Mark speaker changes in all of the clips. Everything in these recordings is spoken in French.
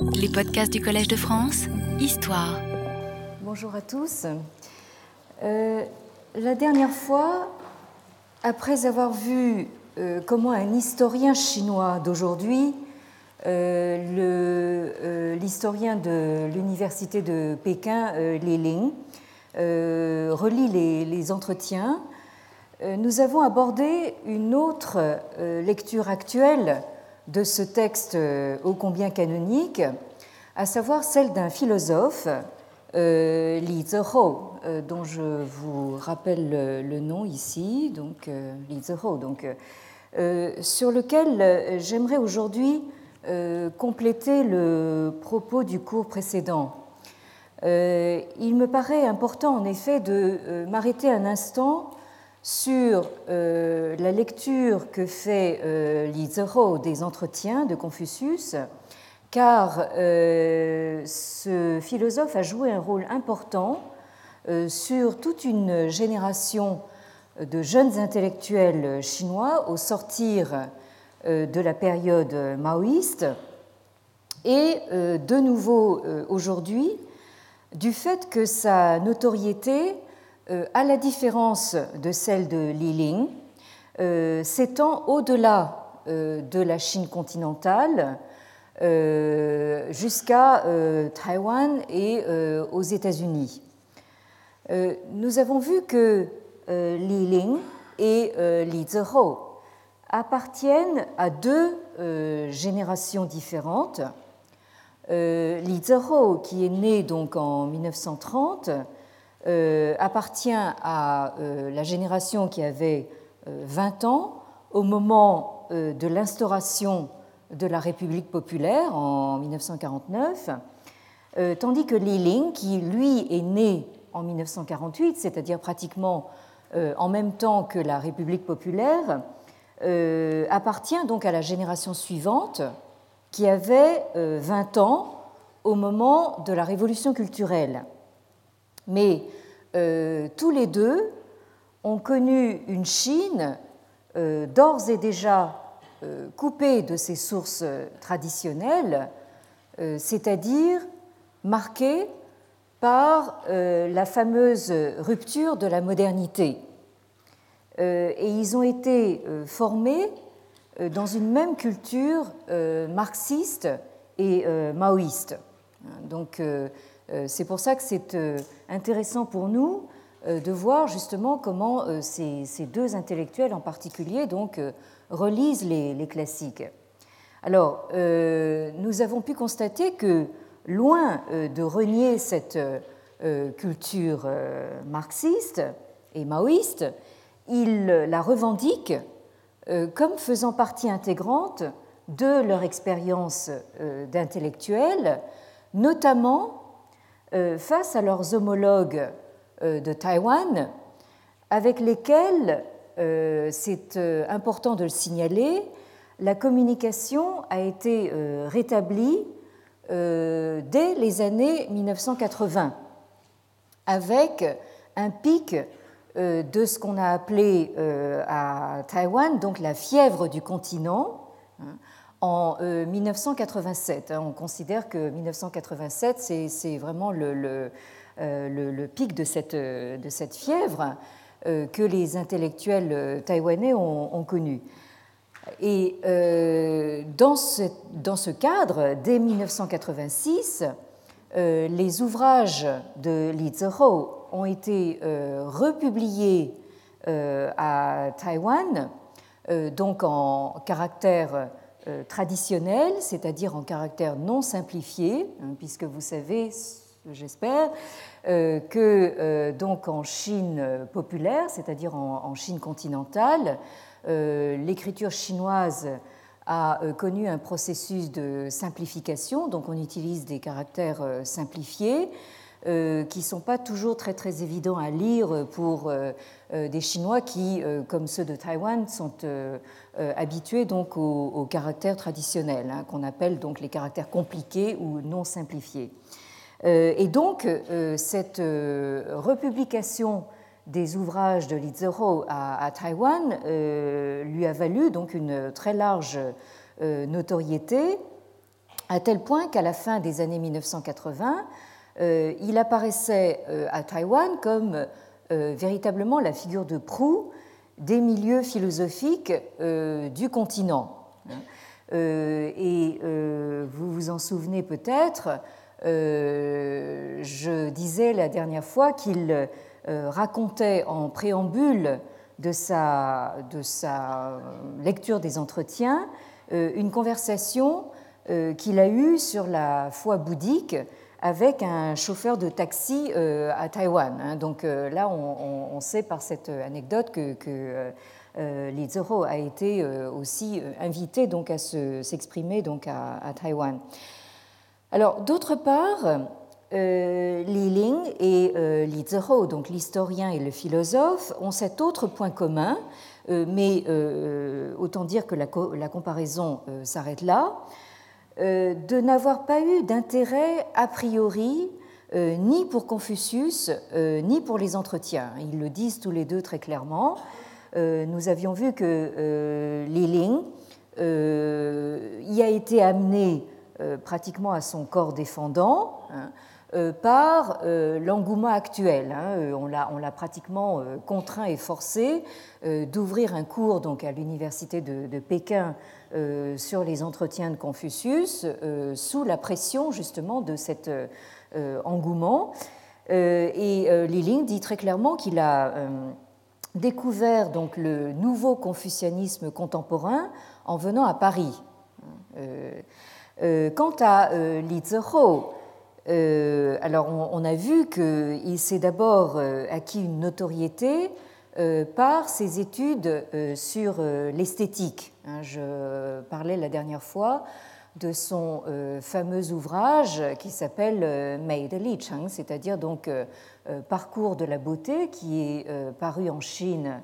Speaker 1: Les podcasts du Collège de France, Histoire.
Speaker 2: Bonjour à tous. Euh, la dernière fois, après avoir vu euh, comment un historien chinois d'aujourd'hui, euh, l'historien de l'université de Pékin, Li Ling, relit les, les entretiens, nous avons abordé une autre lecture actuelle de ce texte ô combien canonique, à savoir celle d'un philosophe, euh, Li euh, dont je vous rappelle le, nom ici, donc euh, donc, euh, sur lequel j'aimerais aujourd'hui compléter le propos du cours précédent. il me paraît important en effet de m'arrêter un instant sur la lecture que fait Li Zehou des entretiens de Confucius car euh, ce philosophe a joué un rôle important euh, sur toute une génération de jeunes intellectuels chinois au sortir euh, de la période maoïste. Et de nouveau aujourd'hui du fait que sa notoriété, à la différence de celle de Li Ling, s'étend au-delà de la Chine continentale euh, jusqu'à euh, Taïwan et euh, aux États-Unis. nous avons vu que Li Ling et Li Zehou appartiennent à deux générations différentes. Li Zehou, qui est né donc en 1930, appartient à la génération qui avait 20 ans au moment de l'instauration de la République populaire en 1949, euh, tandis que Li Ling, qui lui est né en 1948, c'est-à-dire pratiquement euh, en même temps que la République populaire, euh, appartient donc à la génération suivante qui avait 20 ans au moment de la révolution culturelle. Mais tous les deux ont connu une Chine d'ores et déjà euh, coupé de ses sources traditionnelles, euh, c'est-à-dire marqué par euh, la fameuse rupture de la modernité. Et ils ont été formés dans une même culture marxiste et maoïste. Donc c'est pour ça que c'est intéressant pour nous de voir justement comment ces, deux intellectuels en particulier donc relisent les, classiques. Alors, euh, nous avons pu constater que, loin euh, de renier cette euh, culture marxiste et maoïste, ils la revendiquent comme faisant partie intégrante de leur expérience d'intellectuels, notamment face à leurs homologues de Taïwan, avec lesquels euh, c'est euh, important de le signaler, la communication a été euh, rétablie dès les années 1980, avec un pic de ce qu'on a appelé à Taïwan donc la fièvre du continent hein, en 1987. Hein. On considère que 1987 c'est vraiment le, pic de cette fièvre. Euh, que les intellectuels euh, taïwanais ont, connu. Et euh, dans, ce, cadre, dès 1986, les ouvrages de Li Zehou ont été republiés à Taïwan, donc en caractère traditionnel, c'est-à-dire en caractère non simplifié, hein, puisque vous savez, j'espère, euh, que euh, donc en Chine populaire, c'est-à-dire en, Chine continentale, euh, l'écriture chinoise a connu un processus de simplification, donc on utilise des caractères simplifiés qui ne sont pas toujours très très évidents à lire pour des Chinois qui, comme ceux de Taïwan, sont habitués donc aux, caractères traditionnels, hein, qu'on appelle donc les caractères compliqués ou non simplifiés. Euh, et donc, euh, cette euh, republication des ouvrages de Li Zehou à, Taïwan lui a valu donc une très large notoriété à tel point qu'à la fin des années 1980, il apparaissait à Taïwan comme véritablement la figure de proue des milieux philosophiques du continent. et vous vous en souvenez peut-être, je disais la dernière fois qu'il racontait en préambule de sa, lecture des entretiens euh, une conversation euh, qu'il a eue sur la foi bouddhique avec un chauffeur de taxi euh, à Taïwan. Hein. Donc là, on, sait par cette anecdote que, que Li Zero a été aussi invité donc à s'exprimer donc à, à, Taïwan. Alors, d'autre part, euh, Li Ling et euh, Li Zihou, donc l'historien et le philosophe, ont cet autre point commun, euh, mais autant dire que la, comparaison s'arrête là, de n'avoir pas eu d'intérêt a priori ni pour Confucius ni pour les entretiens. Ils le disent tous les deux très clairement. nous avions vu que Li Ling y a été amené pratiquement à son corps défendant. Hein, euh, par euh, l'engouement actuel. Hein. Euh, on l'a pratiquement contraint et forcé d'ouvrir un cours donc, à l'université de, Pékin sur les entretiens de Confucius sous la pression justement de cet engouement. Et Li Ling dit très clairement qu'il a découvert donc, le nouveau confucianisme contemporain en venant à Paris. Quant à Li euh, alors, on, a vu qu'il s'est d'abord euh, acquis une notoriété euh, par ses études sur l'esthétique. Hein. Je parlais la dernière fois de son fameux ouvrage qui s'appelle Mei de Li Cheng, c'est-à-dire donc Parcours de la beauté, qui est paru en Chine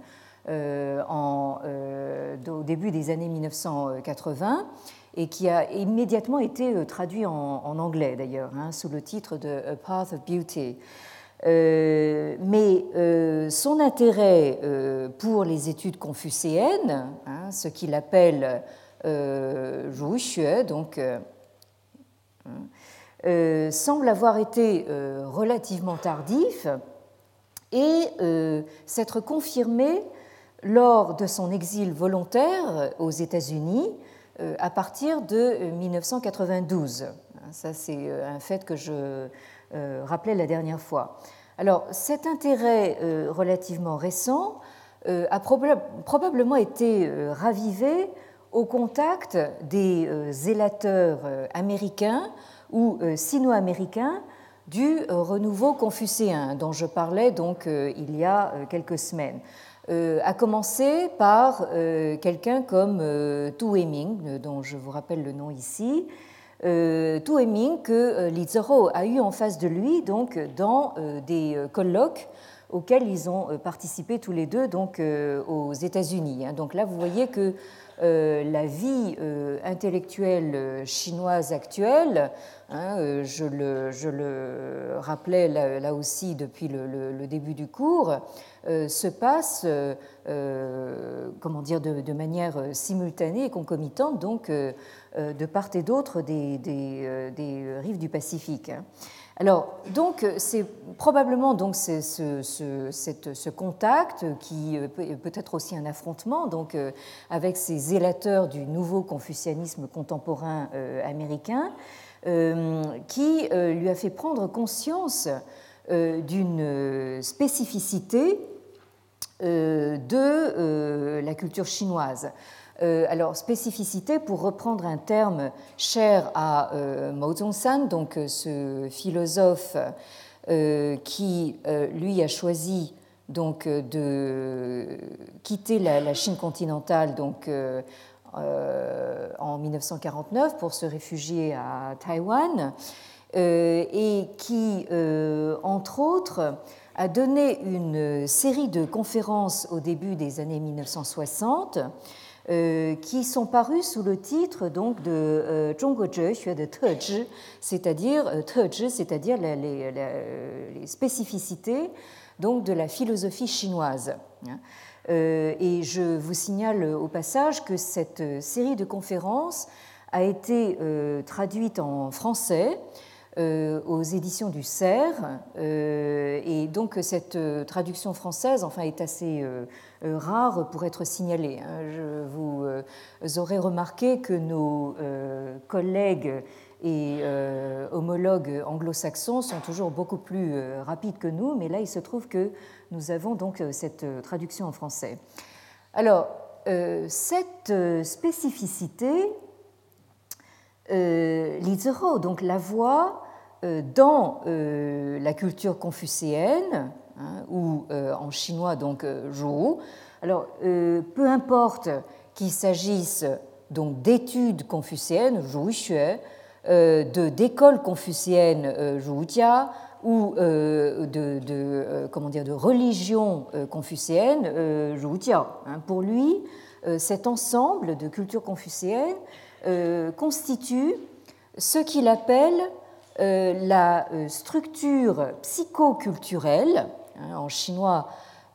Speaker 2: au début des années 1980 et qui a immédiatement été euh, traduit en, anglais d'ailleurs, hein, sous le titre de A Path of Beauty. Euh, mais euh, son intérêt pour les études confucéennes, hein, ce qu'il appelle euh, donc, hein, semble avoir été relativement tardif et s'être confirmé lors de son exil volontaire aux États-Unis euh, à partir de 1992. Euh, Ça, c'est euh, un fait que je rappelais la dernière fois. Alors, cet intérêt relativement récent a probablement été ravivé au contact des zélateurs américains ou sino-américains du renouveau confucéen dont je parlais donc il y a quelques semaines. Euh, a commencé par euh, quelqu'un comme euh, Tu Weiming, dont je vous rappelle le nom ici. Tu Weiming que Li Zihou a eu en face de lui donc, dans des colloques auxquels ils ont participé tous les deux donc, aux États-Unis. Hein. Donc là, vous voyez que la vie intellectuelle chinoise actuelle, hein, je, le, rappelais là, aussi depuis le, début du cours, euh, se passe euh, euh, comment dire, de, manière simultanée et concomitante, donc de part et d'autre des, des, rives du Pacifique. Alors, donc, c'est probablement donc ce, ce, contact qui peut être aussi un affrontement donc, avec ces zélateurs du nouveau confucianisme contemporain américain qui lui a fait prendre conscience d'une spécificité euh, de euh, la culture chinoise. Euh, alors, spécificité, pour reprendre un terme cher à Mao Zedong, donc ce philosophe qui, lui, a choisi donc, de quitter la, Chine continentale donc, en 1949 pour se réfugier à Taïwan, et qui, entre autres, a donné une série de conférences au début des années 1960 euh, qui sont parues sous le titre donc de euh, de Tezhi, c'est-à-dire euh, c'est-à-dire les, les, spécificités donc de la philosophie chinoise. Hein. Et je vous signale au passage que cette série de conférences a été traduite en français aux éditions du CERF. et donc cette traduction française enfin, est assez rare pour être signalée. Hein. Je vous aurez remarqué que nos collègues et euh, homologues anglo-saxons sont toujours beaucoup plus euh, rapides que nous, mais là il se trouve que nous avons donc euh, cette traduction en français. Alors, cette spécificité, l'izero, donc la voix dans la culture confucéenne, hein, ou en chinois donc zhou, alors peu importe qu'il s'agisse donc d'études confucéennes, zhou euh, de d'école confucéenne euh, Zhutia ou euh, de, comment dire, de religion confucéenne Zhutia. Hein. Pour lui, cet ensemble de cultures confucéennes constitue ce qu'il appelle la structure psychoculturelle, hein, en chinois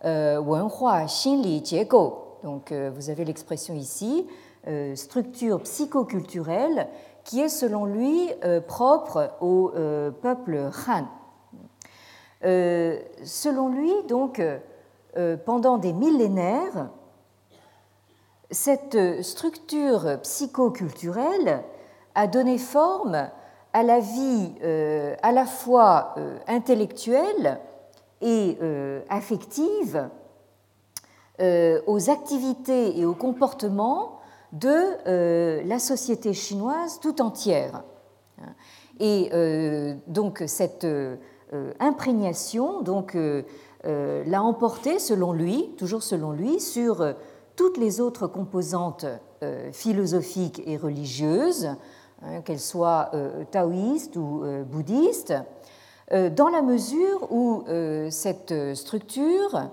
Speaker 2: Wenhua Xinli Jiegou. Donc vous avez l'expression ici, structure psychoculturelle qui est selon lui euh, propre au euh, peuple Han. Euh, selon lui, donc, pendant des millénaires, cette structure psychoculturelle a donné forme à la vie à la fois intellectuelle et affective, aux activités et aux comportements de euh, la société chinoise tout entière. Et euh, donc cette euh, imprégnation donc, l'a emporté, selon lui, toujours selon lui, sur toutes les autres composantes philosophiques et religieuses, hein, qu'elles soient taoïstes ou bouddhistes, dans la mesure où cette structure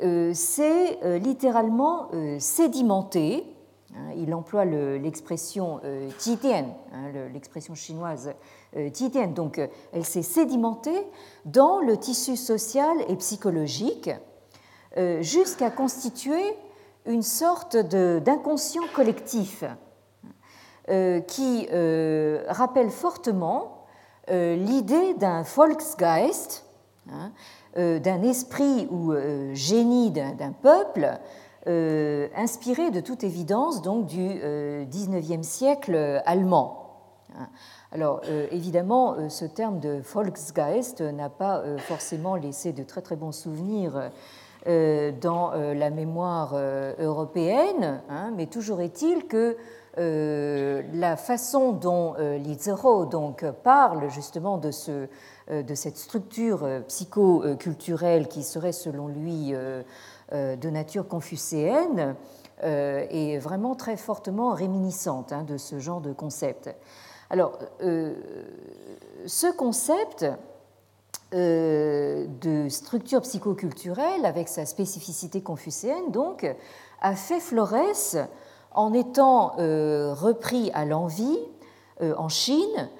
Speaker 2: s'est littéralement sédimentée Hein, il emploie l'expression euh, jidian, hein, l'expression chinoise euh, jidian. Donc, euh, elle s'est sédimentée dans le tissu social et psychologique jusqu'à constituer une sorte d'inconscient collectif qui rappelle fortement l'idée d'un Volksgeist, hein, d'un esprit ou génie d'un peuple euh, inspiré de toute évidence donc du XIXe euh, siècle allemand. Alors euh, évidemment, ce terme de Volksgeist n'a pas forcément laissé de très très bons souvenirs dans la mémoire européenne, hein, mais toujours est-il que la façon dont Lizero donc parle justement de, ce, de cette structure psychoculturelle qui serait selon lui euh, de nature confucéenne euh, est vraiment très fortement réminiscente hein, de ce genre de concept. Alors, euh, ce concept de structure psychoculturelle, avec sa spécificité confucéenne, donc, a fait Flores en étant repris à l'envie en Chine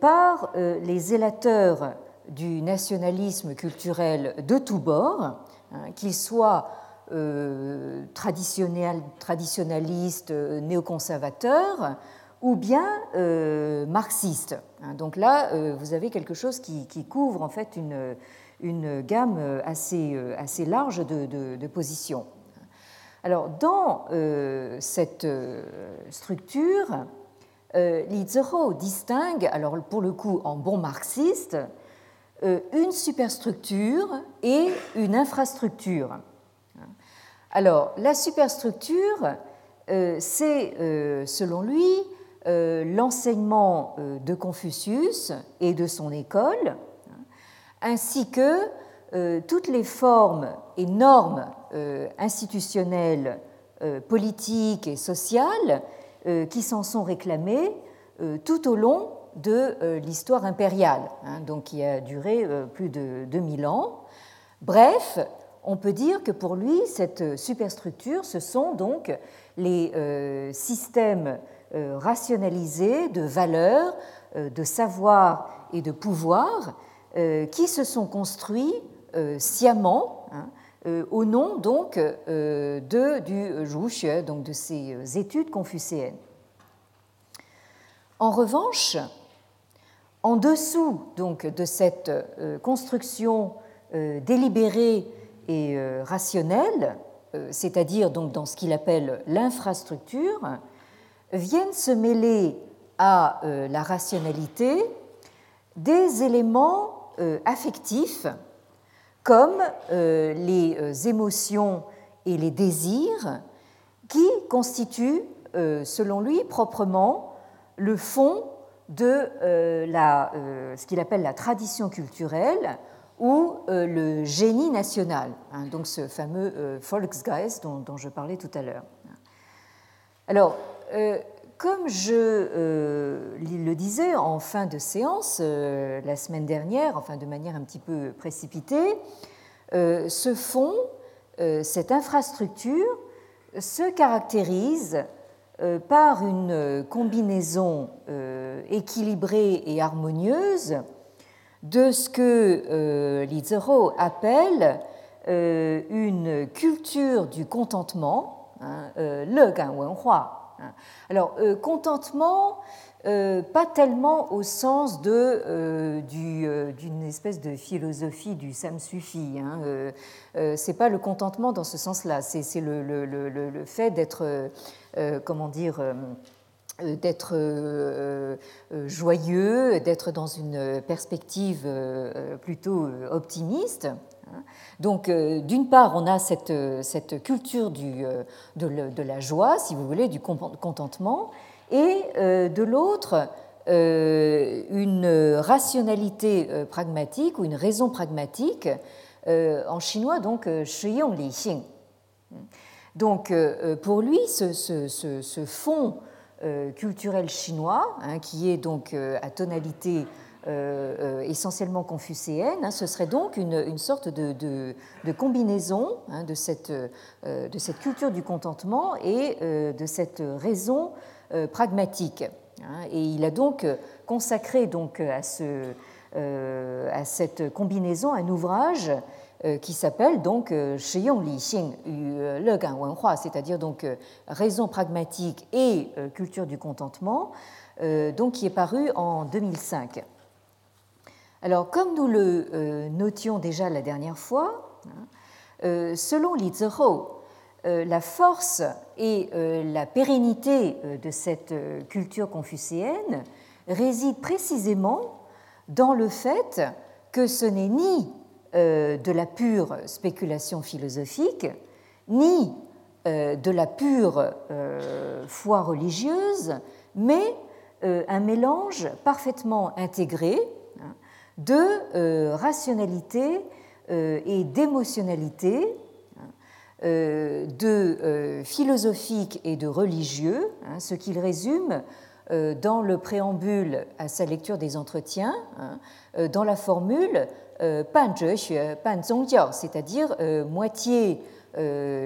Speaker 2: par les zélateurs du nationalisme culturel de tous bords, Hein, qu'il soit euh, traditionnaliste, euh, néoconservateur, ou bien euh, marxiste. Hein, donc là, vous avez quelque chose qui, couvre en fait une, gamme assez large de, positions. Alors, dans cette structure, Lizero distingue, alors pour le coup en bon marxiste, euh, une superstructure et une infrastructure. Alors, la superstructure, euh, c'est, euh, selon lui, l'enseignement de Confucius et de son école, ainsi que toutes les formes et normes institutionnelles, politiques et sociales qui s'en sont réclamées tout au long de euh, l'histoire impériale, hein, donc qui a duré euh, plus de 2000 ans. Bref, on peut dire que pour lui, cette superstructure, ce sont donc les euh, systèmes rationalisés de valeurs, de savoir et de pouvoir qui se sont construits sciemment hein, au nom donc de, du donc de ces études confucéennes. En revanche, en dessous donc de cette construction délibérée et rationnelle, c'est-à-dire dans ce qu'il appelle l'infrastructure, viennent se mêler à la rationalité des éléments affectifs comme euh, les euh, émotions et les désirs qui constituent, euh, selon lui, proprement le fond de la, ce qu'il appelle la tradition culturelle ou le génie national, hein, donc ce fameux Volksgeist dont, dont, je parlais tout à l'heure. Alors, comme je euh, le disais en fin de séance euh, la semaine dernière, enfin de manière un petit peu précipitée, euh, ce fonds, cette infrastructure, se caractérise par une combinaison équilibrée et harmonieuse de ce que Lizero appelle une culture du contentement, hein, le Ganwenhua. Alors, euh, contentement, euh, pas tellement au sens de, euh, d'une espèce de philosophie du ça me suffit. Hein. c'est pas le contentement dans ce sens-là, c'est, le, le, le, fait d'être, comment dire, d'être joyeux, d'être dans une perspective plutôt optimiste. Hein. Donc, euh, d'une part, on a cette, euh, cette culture du, euh, de, la joie, si vous voulez, du contentement, et de l'autre, une rationalité pragmatique ou une raison pragmatique, en chinois, donc, shiyong li xing. Donc, pour lui, ce, ce, ce, fond culturel chinois, hein, qui est donc à tonalité euh, euh, essentiellement confucéenne. Hein, ce serait donc une, sorte de, combinaison hein, de, cette, euh, de, cette, culture du contentement et de cette raison pragmatique. Hein. et il a donc consacré à, ce, à cette combinaison un ouvrage qui s'appelle donc Shiyong Li Xing Le Gan Wenhua, c'est-à-dire raison pragmatique et culture du contentement, donc qui est paru en 2005. Alors, comme nous le euh, notions déjà la dernière fois, hein, euh, selon Li euh, la force et la pérennité de cette culture confucéenne réside précisément dans le fait que ce n'est ni de la pure spéculation philosophique, ni de la pure foi religieuse, mais un mélange parfaitement intégré de euh, rationalité euh, et d'émotionnalité, hein, euh, de philosophique et de religieux, hein, ce qu'il résume dans le préambule à sa lecture des entretiens, hein, dans la formule pan pan c'est-à-dire moitié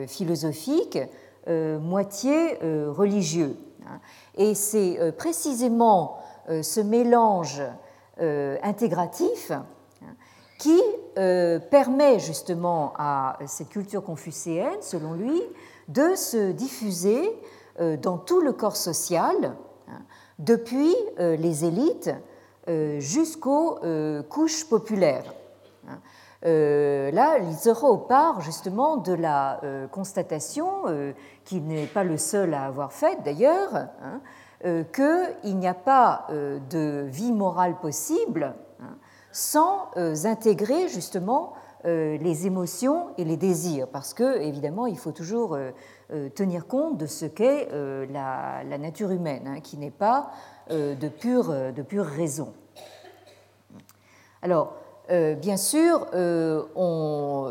Speaker 2: philosophique, moitié religieux. Et c'est précisément ce mélange intégratif qui euh, permet justement à cette culture confucéenne, selon lui, de se diffuser euh, dans tout le corps social, hein, depuis les élites jusqu'aux couches populaires. Hein. Là, Lizero part justement de la constatation, qui n'est pas le seul à avoir faite d'ailleurs, hein, euh, qu'il n'y a pas euh, de vie morale possible hein, sans euh, intégrer justement les émotions et les désirs, parce que évidemment il faut toujours tenir compte de ce qu'est la, nature humaine, hein, qui n'est pas de pure, de pure raison. Alors, bien sûr, on,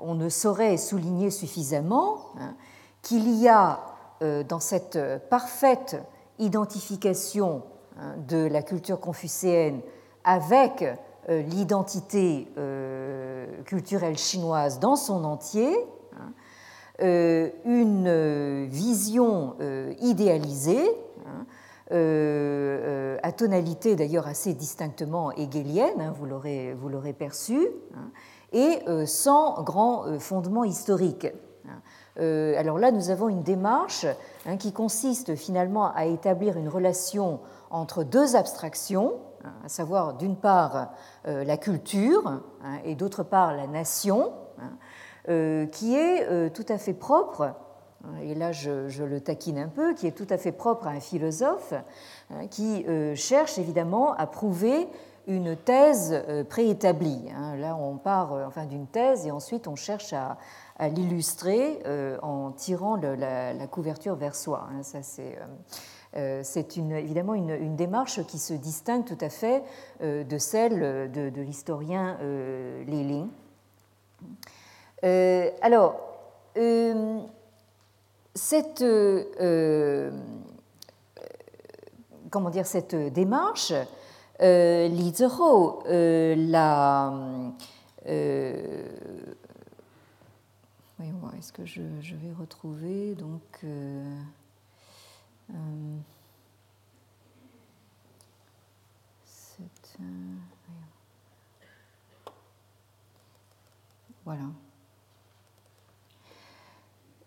Speaker 2: ne saurait souligner suffisamment hein, qu'il y a euh, dans cette parfaite identification hein, de la culture confucéenne avec euh, l'identité euh, culturelle chinoise dans son entier, hein, une vision idéalisée, hein, à tonalité d'ailleurs assez distinctement hegelienne, vous l'aurez perçu, et sans grand fondement historique alors là, nous avons une démarche hein, qui consiste finalement à établir une relation entre deux abstractions, hein, à savoir d'une part la culture hein, et d'autre part la nation, qui est tout à fait propre et là je, le taquine un peu, qui est tout à fait propre à un philosophe, hein, qui euh, cherche évidemment à prouver une thèse euh, préétablie. Hein. Là, on part euh, enfin d'une thèse et ensuite on cherche à, l'illustrer en tirant la, couverture vers soi. Hein. Ça, c'est c'est évidemment une, démarche qui se distingue tout à fait de celle de, l'historien Léling. alors, cette, euh, euh, comment dire, cette démarche, euh, euh la. Voyons est-ce que je, vais retrouver donc. voilà.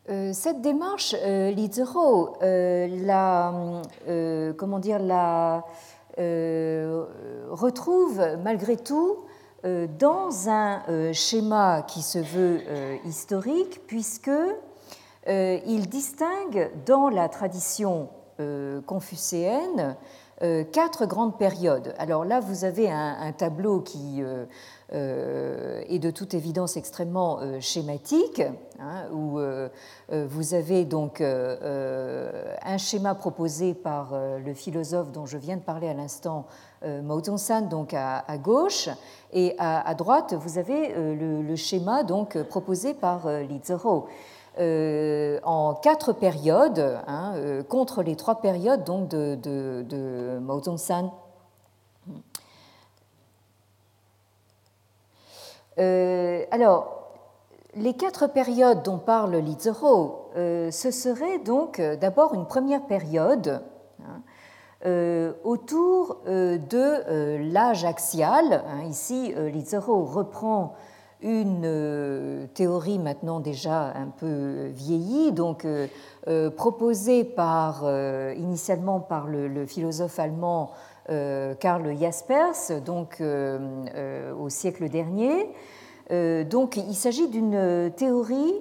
Speaker 2: Euh, cette démarche, euh, euh, la, euh, comment dire, la retrouve malgré tout dans un schéma qui se veut historique, puisque il distingue dans la tradition confucéenne quatre grandes périodes. Alors là, vous avez un, tableau qui euh, est de toute évidence extrêmement euh, schématique, hein, où euh, vous avez donc un schéma proposé par le philosophe dont je viens de parler à l'instant, Mao donc à, gauche, et à, droite vous avez le, schéma donc proposé par Li Zihou. en quatre périodes, hein, contre les trois périodes donc de, de, de Mao. Euh, alors, les quatre périodes dont parle Li euh, ce serait donc euh, d'abord une première période hein, autour de l'âge axial. Hein. ici, Li reprend une théorie maintenant déjà un peu vieillie, donc proposée initialement par le, philosophe allemand Karl Jaspers, donc au siècle dernier, euh, donc il s'agit d'une théorie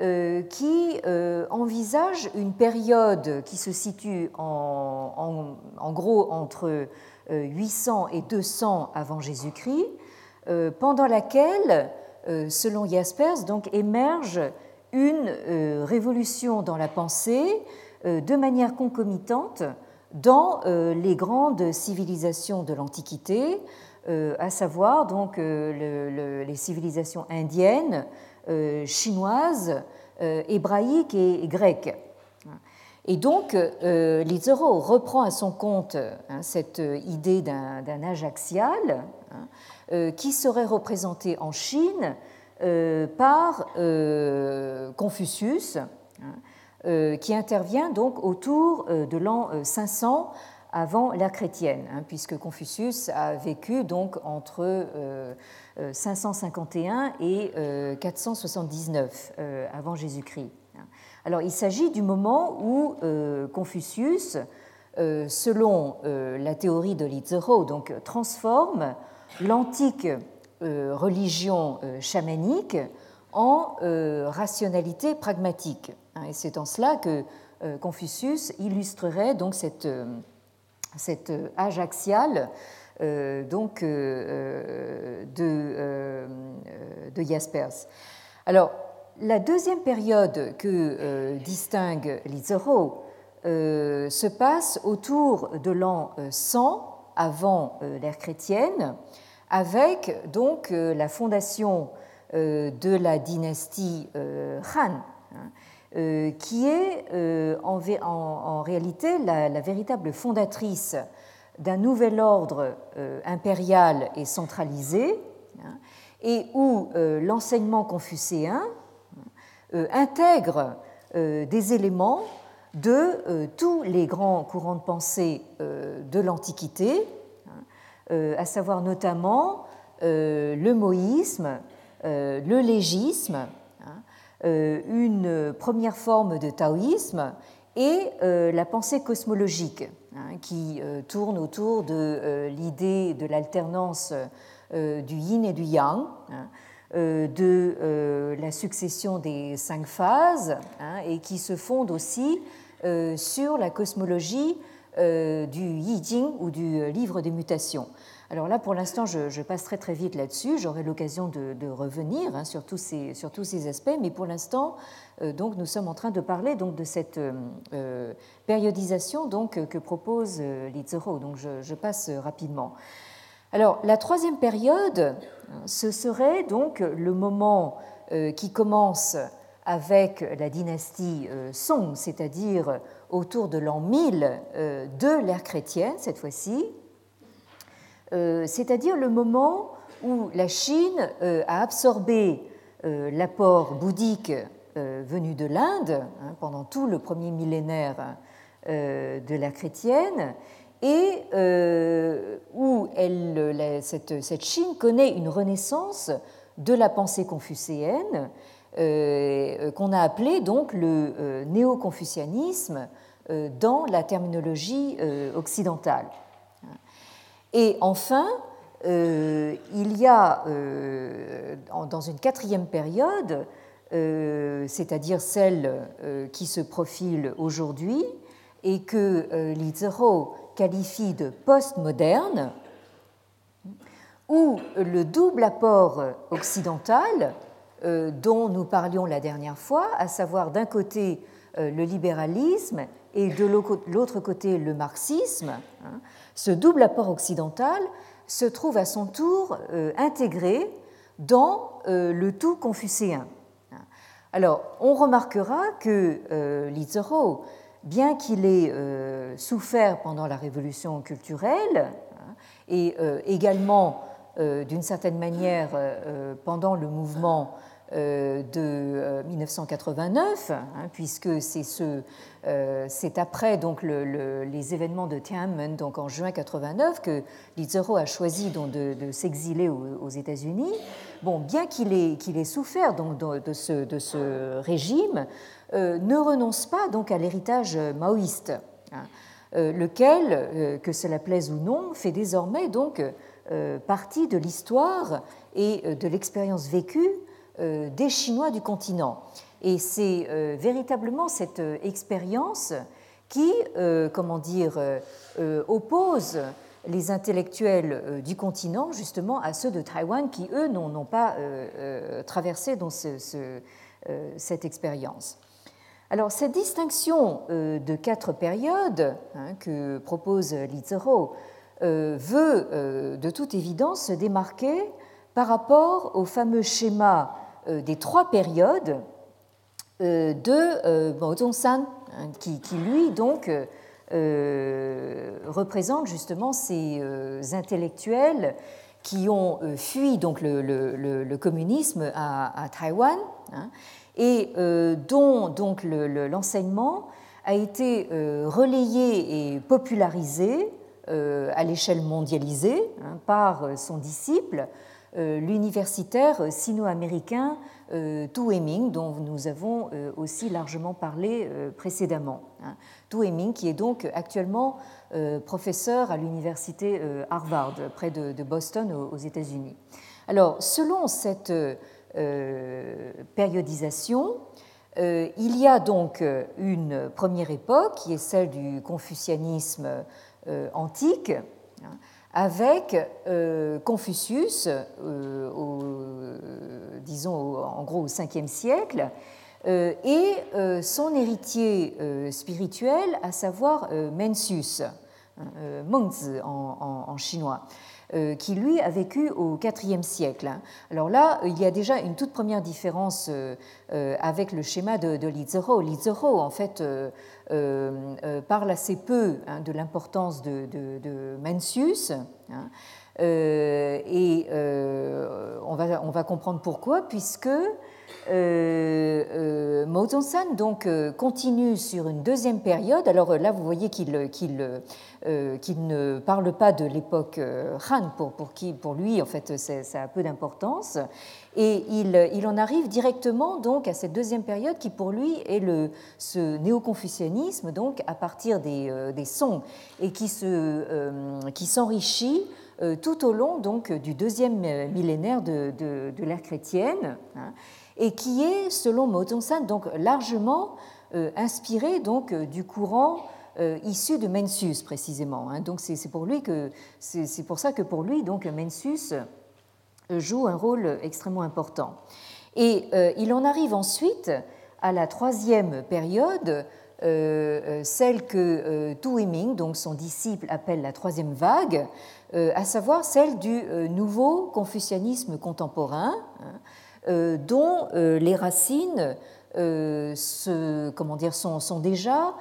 Speaker 2: euh, qui euh, envisage une période qui se situe en, gros entre 800 et 200 avant Jésus-Christ, pendant laquelle, selon Jaspers, donc émerge une révolution dans la pensée de manière concomitante dans les grandes civilisations de l'Antiquité, euh, à savoir donc euh, les civilisations indiennes, euh, chinoises, hébraïques et, grecques. Et donc, euh, reprend à son compte hein, cette idée d'un âge axial hein, qui serait représenté en Chine par Confucius, hein, qui intervient donc autour de l'an 500 avant l'ère chrétienne, hein, puisque Confucius a vécu donc entre 551 euh, euh, et 479 euh, avant Jésus-Christ. Alors il s'agit du moment où Confucius, selon la théorie de Li donc transforme l'antique religion chamanique en rationalité pragmatique. Hein, et c'est en cela que Confucius illustrerait donc cette cet euh, âge axial euh, donc, euh, de, de, Jaspers. Alors, la deuxième période que distingue Lizero se passe autour de l'an 100 avant l'ère chrétienne, avec donc la fondation de la dynastie Han. Hein, euh, qui est euh, en, réalité la, véritable fondatrice d'un nouvel ordre euh, impérial et centralisé, hein, et où l'enseignement confucéen intègre des éléments de tous les grands courants de pensée de l'Antiquité, hein, à savoir notamment le moïsme, le légisme, une première forme de taoïsme et la pensée cosmologique, hein, qui tourne autour de l'idée de l'alternance du yin et du yang. Hein, de la succession des cinq phases hein, et qui se fonde aussi sur la cosmologie du Yi Jing ou du livre des mutations. Alors là, pour l'instant, je, passe très très vite là-dessus. J'aurai l'occasion de, revenir hein, sur, tous ces, aspects, mais pour l'instant, euh, donc, nous sommes en train de parler de cette euh, euh, périodisation que propose Lizero. Donc je, passe rapidement. Alors, la troisième période, ce serait donc le moment qui commence avec la dynastie Song, c'est-à-dire autour de l'an 1000 de l'ère chrétienne cette fois-ci, euh, c'est-à-dire le moment où la Chine euh, a absorbé euh, l'apport bouddhique venu de l'Inde hein, pendant tout le premier millénaire de la chrétienne et où cette, Chine connaît une renaissance de la pensée confucéenne qu'on a appelée donc le néo-confucianisme dans la terminologie occidentale. Et enfin, euh, il y a euh, dans une quatrième période, euh, c'est-à-dire celle qui se profile aujourd'hui et que Lizero qualifie de postmoderne, où le double apport occidental dont nous parlions la dernière fois, à savoir d'un côté le libéralisme et de l'autre côté le marxisme, hein, ce double apport occidental se trouve à son tour euh, intégré dans euh, le tout confucéen. Alors, on remarquera que euh, Lizero, bien qu'il ait souffert pendant la révolution culturelle hein, et également d'une certaine manière pendant le mouvement de 1989, hein, puisque euh, c'est après donc, les événements de Tiananmen, donc en juin 89, que Lizero a choisi donc, de, s'exiler aux, États-Unis. Bon, bien qu'il ait, souffert donc, de, ce, régime, euh, ne renonce pas donc à l'héritage maoïste, hein, euh, lequel, que cela plaise ou non, fait désormais donc partie de l'histoire et de l'expérience vécue des Chinois du continent. Et c'est euh, véritablement cette euh, expérience qui, euh, comment dire, oppose les intellectuels du continent justement à ceux de Taïwan qui, eux, n'ont pas traversé dans cette expérience. Alors, cette distinction de quatre périodes hein, que propose Lizero veut de toute évidence se démarquer par rapport au fameux schéma des trois périodes euh, de euh, Bao Zhongshan, hein, qui, lui, donc, euh, représente justement ces intellectuels qui ont fui donc, le, communisme à, Taïwan hein, et dont donc, l'enseignement a été relayé et popularisé à l'échelle mondialisée hein, par son disciple, l'universitaire sino-américain euh, Tu Heming, dont nous avons euh, aussi largement parlé euh, précédemment. Hein. Tu Heming, qui est donc actuellement professeur à l'université Harvard, près de Boston, aux États-Unis. Alors, selon cette périodisation, il y a donc une première époque qui est celle du confucianisme antique, hein, avec euh, Confucius, euh, disons en gros au 5e siècle, euh, et son héritier spirituel, à savoir Mencius, Mengzi en, chinois. Euh, qui lui a vécu au IVe siècle. Alors là, il y a déjà une toute première différence euh, euh, avec le schéma de, de Lizero. Lizero, en fait, parle assez peu hein, de l'importance de, de, Mencius. Hein, et on va, on, va, comprendre pourquoi, puisque euh, euh donc euh, continue sur une deuxième période. Alors là, vous voyez qu'il ne parle pas de l'époque Han, pour, lui, en fait, ça a peu d'importance. Et il, en arrive directement donc à cette deuxième période qui, pour lui, est ce néo-confucianisme, donc à partir des, des sons, et qui s'enrichit tout au long donc, du deuxième millénaire de l'ère chrétienne. Hein et qui est, selon Mozongsan, donc largement euh, inspiré donc euh, du courant euh, issu de Mencius précisément. Hein. Donc c'est pour lui que c'est pour ça que pour lui donc Mencius joue un rôle extrêmement important. Et il en arrive ensuite à la troisième période, celle que Tu Yiming, donc son disciple, appelle la troisième vague, à savoir celle du nouveau confucianisme contemporain. Hein, dont euh, les racines euh, sont, déjà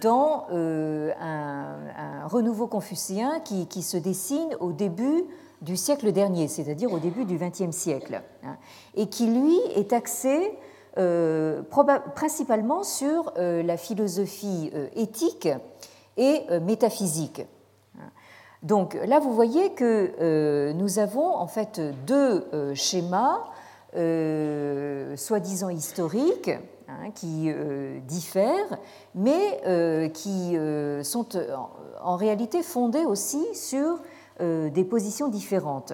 Speaker 2: dans un, renouveau confucéen qui, se dessine au début du siècle dernier, c'est-à-dire au début du XXe siècle, hein, et qui, lui, est axé principalement sur la philosophie éthique et métaphysique. Donc là, vous voyez que nous avons en fait deux schémas euh, soi-disant historiques, hein, qui euh, diffèrent, mais euh, qui sont en, réalité fondés aussi sur des positions différentes.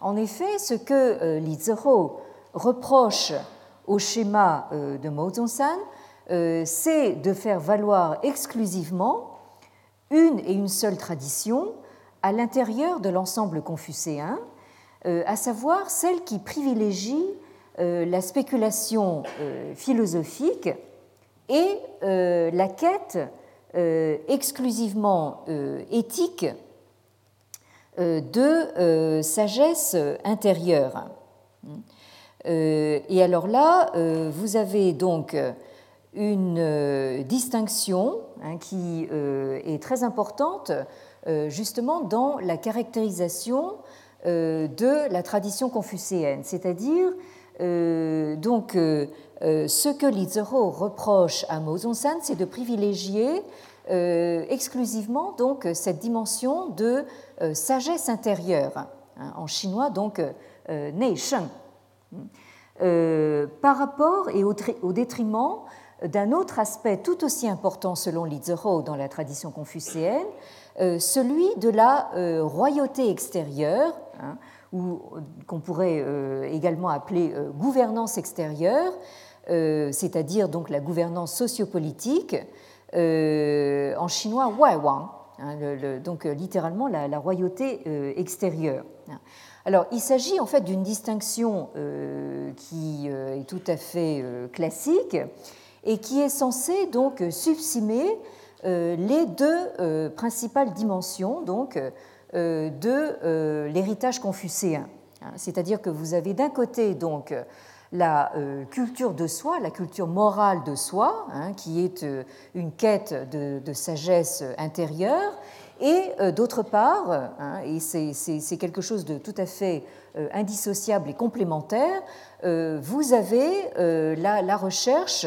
Speaker 2: En effet, ce que Li Zihou reproche au schéma de Mao c'est de faire valoir exclusivement une et une seule tradition à l'intérieur de l'ensemble confucéen, à savoir celle qui privilégie euh, la spéculation euh, philosophique et la quête exclusivement éthique de sagesse intérieure. Et alors là, vous avez donc une distinction hein, qui est très importante justement dans la caractérisation euh, de la tradition confucéenne, c'est-à-dire euh, donc euh, ce que Lizero reproche à Mozonsan, c'est de privilégier exclusivement donc cette dimension de sagesse intérieure, hein, en chinois donc nei sheng, par rapport et au, au détriment d'un autre aspect tout aussi important selon Lizero dans la tradition confucéenne, celui de la royauté extérieure Hein, ou qu'on pourrait euh, également appeler euh, gouvernance extérieure, euh, c'est-à-dire donc la gouvernance sociopolitique, en chinois Wai Wang, hein, donc littéralement la, royauté extérieure. Alors, il s'agit en fait d'une distinction qui est tout à fait classique et qui est censée donc subsumer les deux principales dimensions donc euh, de euh, l'héritage confucéen. Hein, c'est-à-dire que vous avez d'un côté donc la euh, culture de soi, la culture morale de soi, hein, qui est une quête de, sagesse intérieure, et d'autre part, hein, et c'est quelque chose de tout à fait indissociable et complémentaire, vous avez la, recherche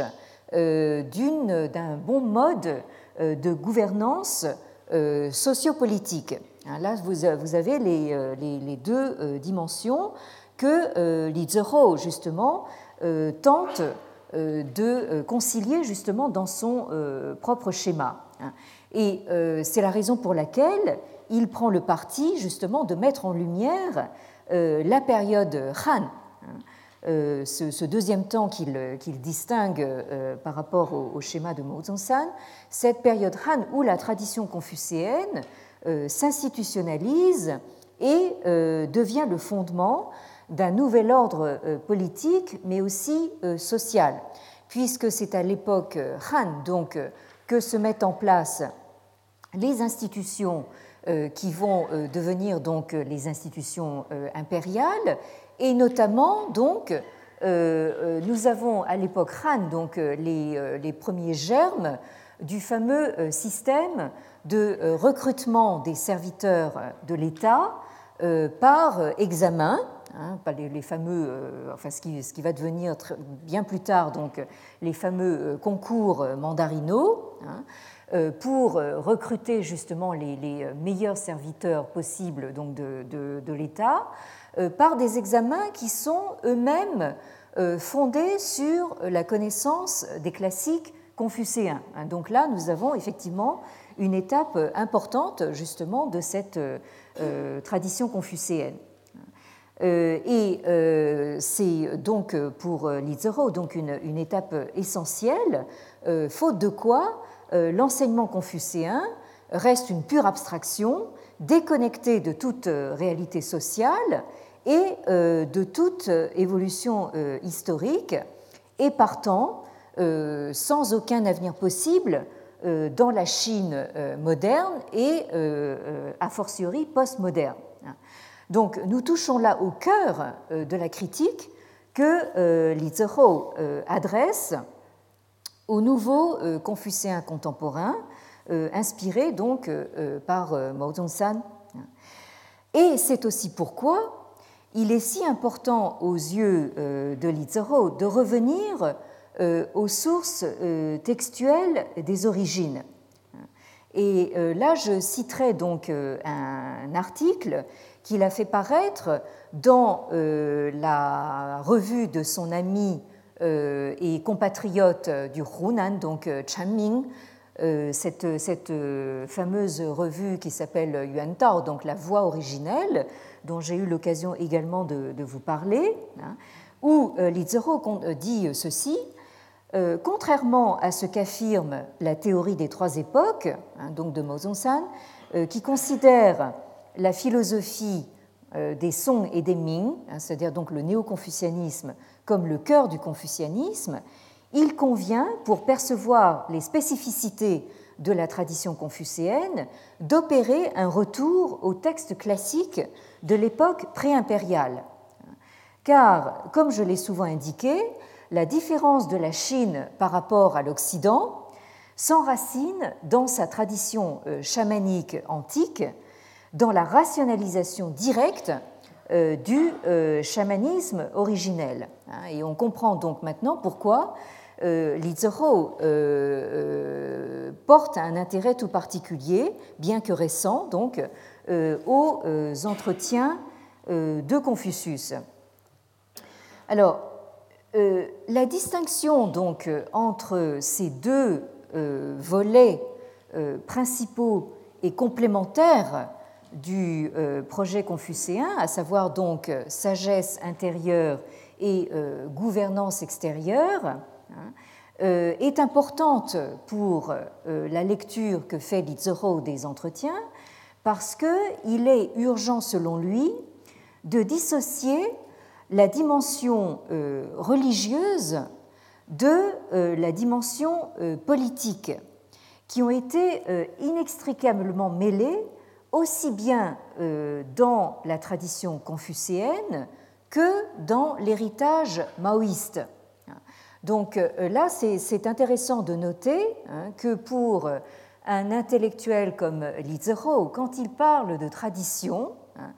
Speaker 2: d'un bon mode de gouvernance sociopolitique. Hein, là, vous avez euh, les, deux euh, dimensions que euh, Li Zihou, justement, tente de concilier justement dans son propre schéma. Hein. Et c'est la raison pour laquelle il prend le parti justement de mettre en lumière la période Han, hein. ce, deuxième temps qu'il distingue par rapport au, schéma de Mo San, cette période Han où la tradition confucéenne euh, s'institutionnalise et euh, devient le fondement d'un nouvel ordre euh, politique, mais aussi social, puisque c'est à l'époque Han donc que se mettent en place les institutions qui vont devenir donc les institutions impériales, et notamment donc nous avons à l'époque Han donc les, les premiers germes du fameux système de euh, recrutement des serviteurs de l'État euh, par examen, hein, pas les, fameux, enfin ce qui, va devenir bien plus tard, donc les fameux concours mandarinaux, hein, pour recruter justement les, meilleurs serviteurs possibles donc de, de l'État, par des examens qui sont eux-mêmes fondés sur la connaissance des classiques confucéens. Hein. Donc là, nous avons effectivement une étape importante justement de cette euh, tradition confucéenne. Euh, et euh, c'est donc pour Lizero donc une, une, étape essentielle, faute de quoi l'enseignement confucéen reste une pure abstraction, déconnectée de toute réalité sociale et de toute évolution historique, et partant sans aucun avenir possible euh, dans la Chine euh, moderne et euh, a fortiori postmoderne. Donc nous touchons là au cœur de la critique que Li Zihou adresse aux nouveaux confucéens contemporains, inspirés donc par Mao Zedong. Et c'est aussi pourquoi il est si important aux yeux de Li Zihou de revenir euh, aux sources euh, textuelles des origines. Et euh, là, je citerai donc un article qu'il a fait paraître dans la revue de son ami et compatriote du Hunan, donc Chan Ming, cette, cette, fameuse revue qui s'appelle Yuan Tao, donc la voix originelle, dont j'ai eu l'occasion également de, vous parler, hein, où Li Zero dit ceci euh, contrairement à ce qu'affirme la théorie des trois époques, hein, donc de euh, qui considère la philosophie euh, des Song et des Ming, hein, c'est-à-dire donc le néo-confucianisme, comme le cœur du confucianisme, il convient, pour percevoir les spécificités de la tradition confucéenne, d'opérer un retour au texte classique de l'époque pré-impériale. Car, comme je l'ai souvent indiqué, la différence de la Chine par rapport à l'Occident s'enracine dans sa tradition euh, chamanique antique, dans la rationalisation directe euh, du euh, chamanisme originel. Hein, et on comprend donc maintenant pourquoi Li porte un intérêt tout particulier, bien que récent, donc, aux entretiens de Confucius. Alors, euh, la distinction donc euh, entre ces deux euh, volets principaux et complémentaires du projet confucéen, à savoir donc sagesse intérieure et gouvernance extérieure, est importante pour la lecture que fait Lizero des entretiens parce qu'il est urgent, selon lui, de dissocier la dimension euh, religieuse de euh, la dimension euh, politique, qui ont été inextricablement mêlées aussi bien dans la tradition confucéenne que dans l'héritage maoïste. Donc là, c'est intéressant de noter hein, que pour un intellectuel comme Li quand il parle de tradition, hein,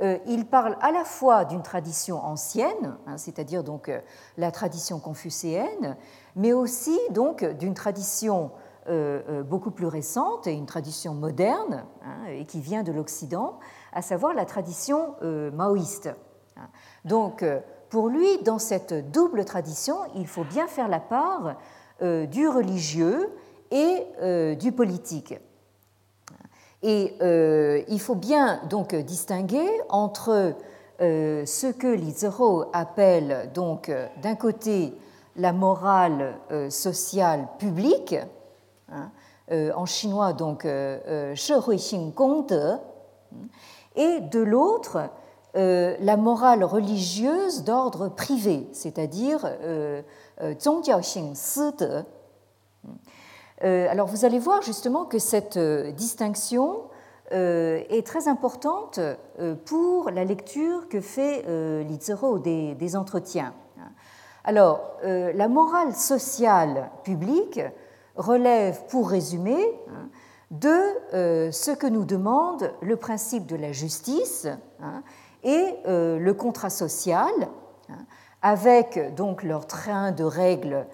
Speaker 2: euh, il parle à la fois d'une tradition ancienne, hein, c'est-à-dire donc euh, la tradition confucéenne, mais aussi donc d'une tradition euh, beaucoup plus récente et une tradition moderne et qui vient de l'Occident, à savoir la tradition maoïste. Donc, pour lui, dans cette double tradition, il faut bien faire la part du religieux et du politique. Et euh, il faut bien donc distinguer entre euh, ce que Lizero appelle donc d'un côté la morale sociale publique, hein, en chinois donc Gongde, et de l'autre la morale religieuse d'ordre privé, c'est-à-dire Side. Euh, alors vous allez voir justement que cette euh, distinction euh, est très importante pour la lecture que fait Lizero des, des entretiens. Alors, la morale sociale publique relève, pour résumer, hein, de ce que nous demande le principe de la justice hein, et le contrat social, hein, avec donc leur train de règles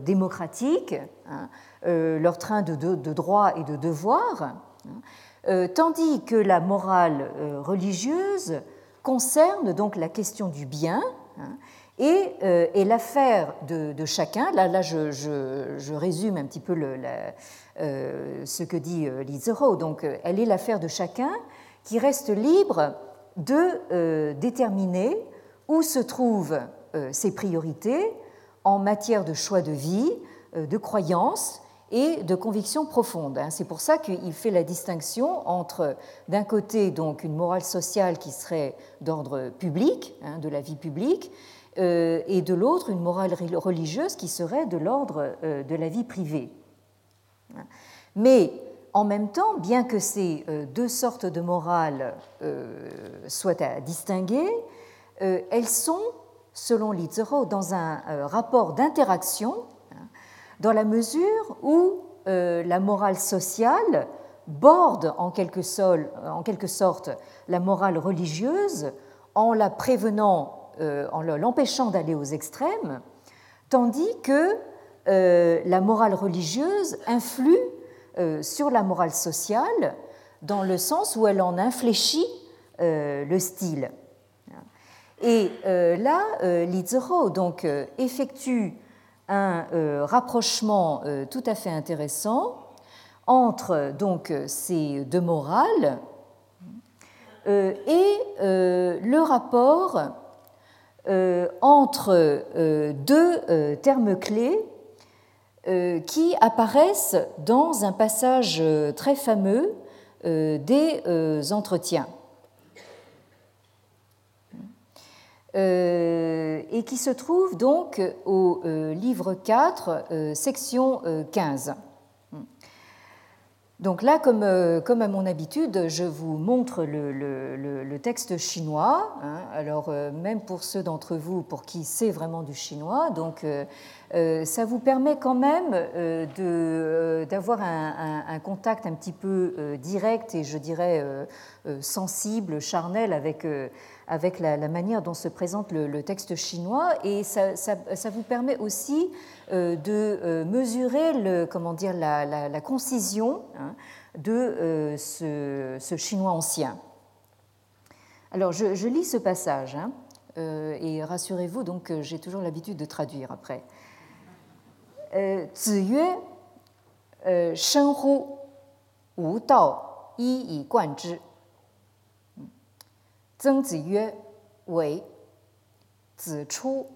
Speaker 2: démocratiques, hein, leur train de, droits et de devoirs, tandis que la morale religieuse concerne donc la question du bien et, euh, et l'affaire de, chacun, là, je, résume un petit peu euh, ce que dit euh, Lizero, donc elle est l'affaire de chacun qui reste libre de déterminer où se trouvent ses priorités en matière de choix de vie, de croyance et de conviction profonde. Hein. C'est pour ça qu'il fait la distinction entre, d'un côté, donc une morale sociale qui serait d'ordre public, hein, de la vie publique, euh, et de l'autre une morale religieuse qui serait de l'ordre euh, de la vie privée. Mais en même temps, bien que ces euh, deux sortes de morale soient à distinguer, elles sont, selon Litzero, dans un rapport d'interaction, hein, dans la mesure où la morale sociale borde en quelque, sorte la morale religieuse en la prévenant euh, en l'empêchant d'aller aux extrêmes, tandis que euh, la morale religieuse influe euh, sur la morale sociale dans le sens où elle en infléchit le style. Et là, Lizero donc effectue un rapprochement tout à fait intéressant entre donc ces deux morales et le rapport euh, entre euh, deux euh, termes clés qui apparaissent dans un passage très fameux des entretiens. et qui se trouve donc au livre 4, section 15. Donc là, comme, euh, comme, à mon habitude, je vous montre le, texte chinois. Hein. Alors, euh, même pour ceux d'entre vous pour qui c'est vraiment du chinois, donc euh, ça vous permet quand même d'avoir un, contact un petit peu direct et je dirais sensible, charnel avec avec la, manière dont se présente le, texte chinois et ça, vous permet aussi euh, de euh, mesurer comment dire, la, concision hein, de euh, ce, chinois ancien. Alors je, lis ce passage hein, et rassurez-vous donc j'ai toujours l'habitude de traduire après. Zi Shen 曾子曰：“为。”子出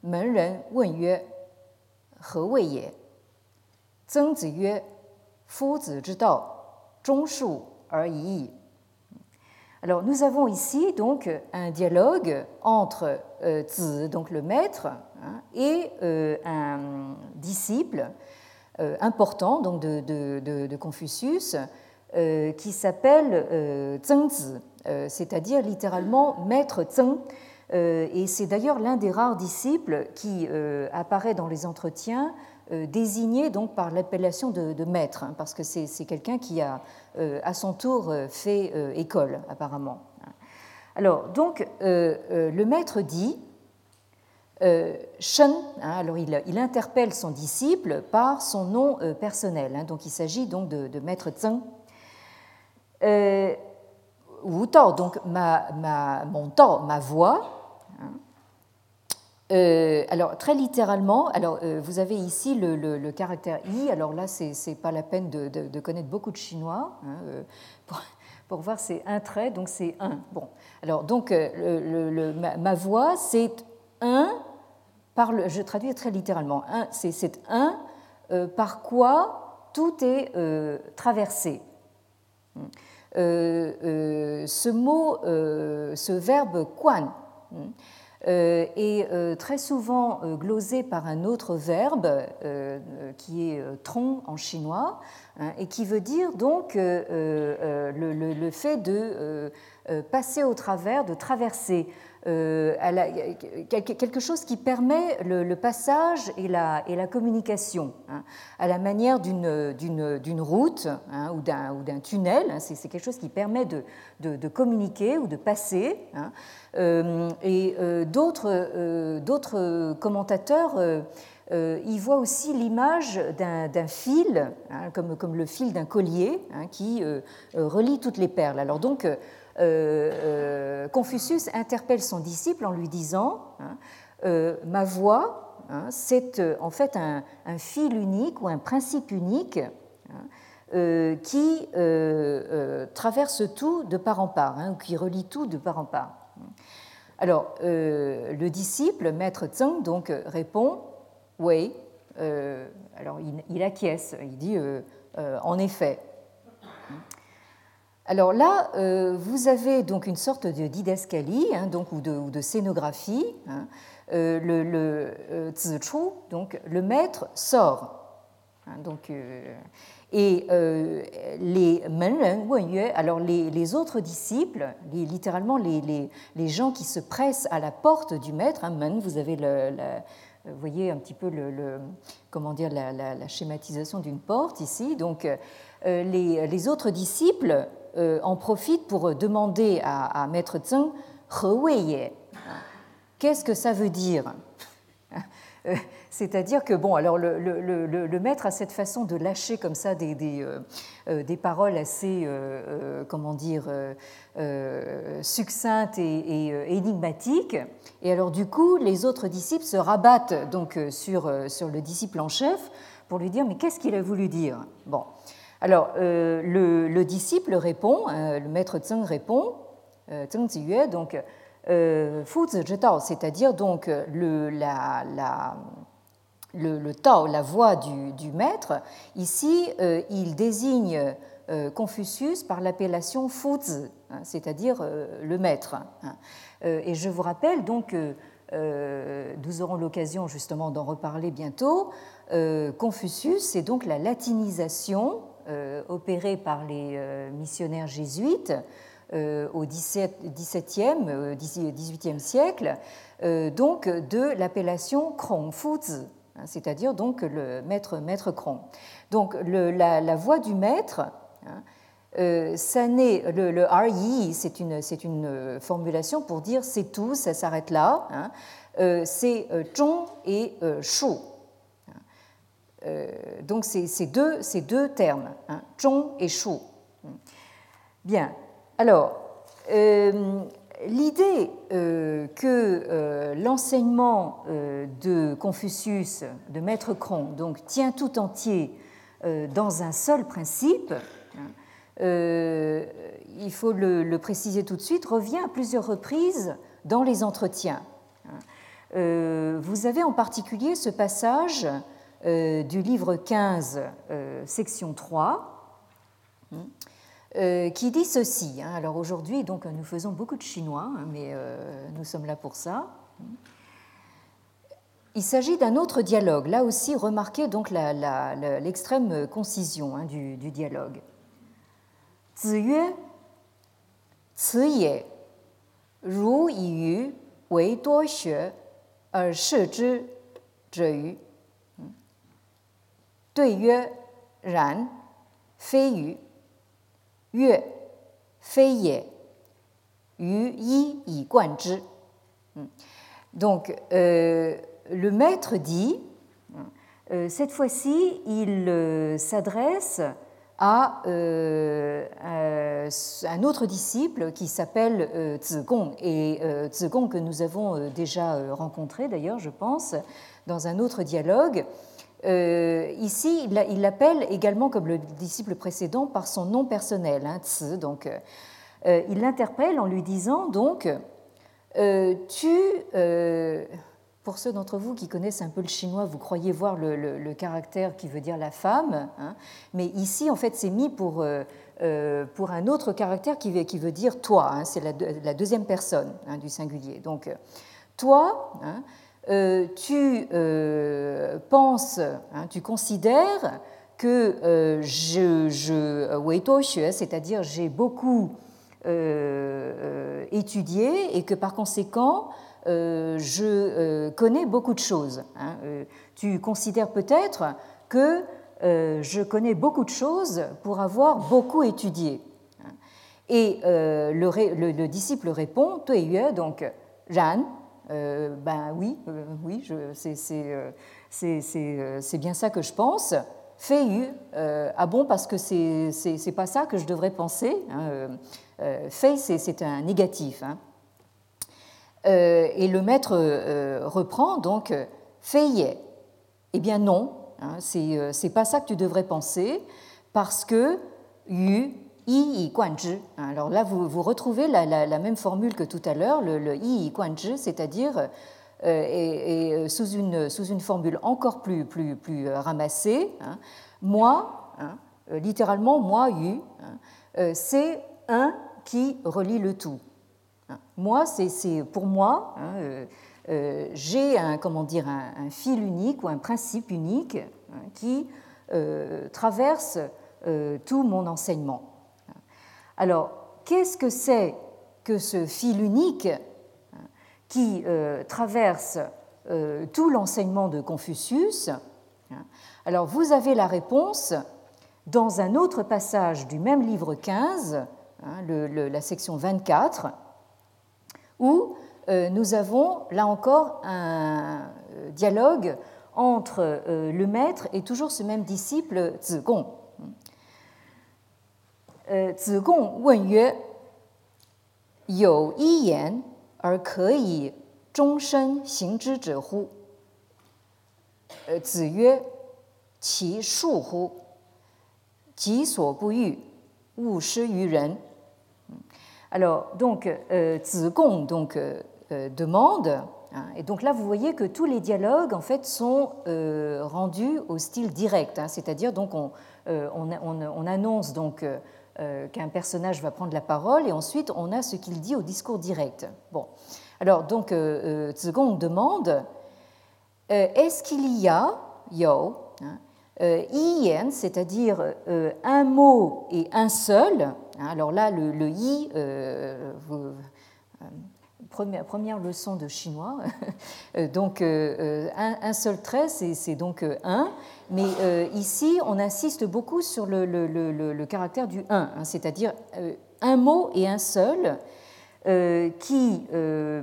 Speaker 2: 门人问曰：“何谓也？”曾子曰：“夫子之道，忠恕而已矣。” Alors nous avons ici donc un dialogue entre euh, Zi, donc le maître, hein, et euh, un disciple euh, important donc de, de, de, de Confucius euh, qui s'appelle euh, Zhengzi. Euh, c'est-à-dire littéralement maître Zheng. Euh, et c'est d'ailleurs l'un des rares disciples qui euh, apparaît dans les entretiens désigné donc par l'appellation de, maître, hein, parce que c'est quelqu'un qui a à son tour fait école apparemment. Alors donc le maître dit Shen, hein, alors il, interpelle son disciple par son nom personnel, hein, donc il s'agit donc de, de maître Wu Tao, donc mon Tao, ma voix. Hein. Euh, alors, très littéralement, alors, euh, vous avez ici le, caractère i. Alors là, c'est n'est pas la peine de, connaître beaucoup de chinois. Hein, euh, pour, voir, c'est un trait, donc c'est un. Bon, alors, donc, ma, voix, c'est un, je traduis très littéralement, c'est un par quoi tout est traversé. Euh, euh, ce mot, euh, ce verbe quan, est très souvent glosé par un autre verbe qui est tron en chinois hein, et qui veut dire donc le, fait de passer au travers, de traverser euh, quelque chose qui permet le, passage et la, communication, hein, à la manière d'une route hein, ou d'un tunnel. Hein, c'est quelque chose qui permet de, communiquer ou de passer. Euh, et euh, d'autres commentateurs y voient aussi l'image d'un fil, comme, comme, le fil d'un collier, qui relie toutes les perles. Alors donc, Confucius interpelle son disciple en lui disant hein, euh, Ma voix, hein, c'est en fait un, fil unique ou un principe unique hein, qui traverse tout de part en part, qui relie tout de part en part. Alors, le disciple, maître Zheng, donc, répond Oui. alors, il, acquiesce, il dit En effet. Alors là, euh, vous avez donc une sorte de didascalie hein, donc, ou, de, scénographie. Hein. Euh, le, le euh, donc le maître sort. Hein, donc, et les alors les, autres disciples, littéralement les, gens qui se pressent à la porte du maître, vous avez voyez un petit peu comment dire, la, schématisation d'une porte ici. Donc, les, autres disciples en profite pour demander à, Maître Zheng Qu'est-ce que ça veut dire? Euh, c'est-à-dire que, bon, alors le, maître a cette façon de lâcher comme ça des, des, euh, paroles assez, comment dire, succinctes et, énigmatiques. Et alors, du coup, les autres disciples se rabattent donc sur, sur le disciple en chef pour lui dire Mais qu'est-ce qu'il a voulu dire? Bon. Alors, euh, le, disciple répond, euh, le maître Zheng répond, euh, Zheng Ziyue, donc, Fu c'est-à-dire donc le, la, le, Tao, la voix du, maître. Ici, il désigne Confucius par l'appellation Fuzi, hein, c'est-à-dire le maître. Hein. et je vous rappelle donc nous aurons l'occasion justement d'en reparler bientôt. Confucius, c'est donc la latinisation euh, opéré par les euh, missionnaires jésuites euh, au XVIIe, XVIIIe siècle, donc de l'appellation Krongfuzi, hein, c'est-à-dire donc le maître maître Krong. Donc la, voix du maître, hein, ça naît, le, le RI, c'est une, formulation pour dire c'est tout, ça s'arrête là. Hein, c'est Zhong et Shu. Euh, donc c'est deux, deux, termes, hein, zhong et shu. Bien, alors, euh, l'idée euh, que l'enseignement de Confucius, de Maître Kron, donc, tient tout entier dans un seul principe, hein, il faut le, préciser tout de suite, revient à plusieurs reprises dans les entretiens. Hein. vous avez en particulier ce passage du livre 15, euh, section 3, hein, euh, qui dit ceci. Hein. Alors aujourd'hui, donc, nous faisons beaucoup de chinois, hein, mais nous sommes là pour ça. Il s'agit d'un autre dialogue. Là aussi, remarquez donc l'extrême concision du, du, dialogue. Ziyue, Ci Ru Yi Wei Duo Xue, Er Shi Zhi Zhe Yu. 对曰：“然，非鱼。”曰：“非也。”于一以贯之。Donc, euh, le maître dit, euh, cette fois-ci, il euh, s'adresse à euh, un autre disciple qui s'appelle euh, Zigong, et euh, Zigong que nous avons déjà rencontré d'ailleurs, je pense, dans un autre dialogue. Euh, ici, il l'appelle également, comme le disciple précédent, par son nom personnel, hein, Tzu. Donc, euh, euh, il l'interpelle en lui disant donc, tu, pour ceux d'entre vous qui connaissent un peu le chinois, vous croyez voir le, caractère qui veut dire la femme, hein, mais ici, en fait, c'est mis pour, pour un autre caractère qui veut, qui veut dire toi. Hein, c'est la, deuxième personne du singulier. Donc, toi. Euh, tu euh, penses, hein, tu considères que euh, je, c'est-à-dire j'ai beaucoup étudié et que par conséquent, je connais beaucoup de choses. Hein. Tu considères peut-être que je connais beaucoup de choses pour avoir beaucoup étudié. Et le, le, disciple répond, donc, Ran, ben oui, oui, c'est bien ça que je pense. Fei euh, ah bon, parce que c'est pas ça que je devrais penser. Hein, euh, euh, c'est un négatif. Hein. et le maître reprend donc Fei Eh bien non, hein, c'est pas ça que tu devrais penser, parce que Yu, Yi Yi Guan Zhi. Alors là, vous, retrouvez la, même formule que tout à l'heure, le, le Yi Yi Guan Zhi, c'est-à-dire euh, et, euh, sous, une, sous, une, formule encore plus, plus, plus euh, ramassée, hein, moi, hein, littéralement moi, yu, hein, c'est un qui relie le tout. Moi, c'est pour moi, j'ai un, un, fil unique ou un principe unique qui traverse tout mon enseignement. Alors, qu'est-ce que c'est que ce fil unique qui euh, traverse euh, tout l'enseignement de Confucius. Alors vous avez la réponse dans un autre passage du même livre 15, hein, la section 24, où euh, nous avons là encore un dialogue entre le maître et toujours ce même disciple Zigong. Zigong 问曰：“有一言而可以终身行之者乎？呃，子曰：“其恕乎！己所不欲，勿施于人。” Alors, donc, euh, Zigong donc, euh, demande, hein, et donc là, vous voyez que tous les dialogues, en fait, sont euh, rendus au style direct, hein, c'est-à-dire, donc, on, on, on, on, annonce donc euh, qu'un personnage va prendre la parole et ensuite on a ce qu'il dit au discours direct. Bon, alors donc euh, euh demande euh, est-ce qu'il y a yo hein, yen, c'est-à-dire un mot et un seul. Hein, alors là, le, le yi, vous, première, leçon de chinois. Euh, donc, euh, euh, un, seul trait, c'est donc un. Mais ici, on insiste beaucoup sur le, caractère du un, hein, c'est-à-dire un mot et un seul qui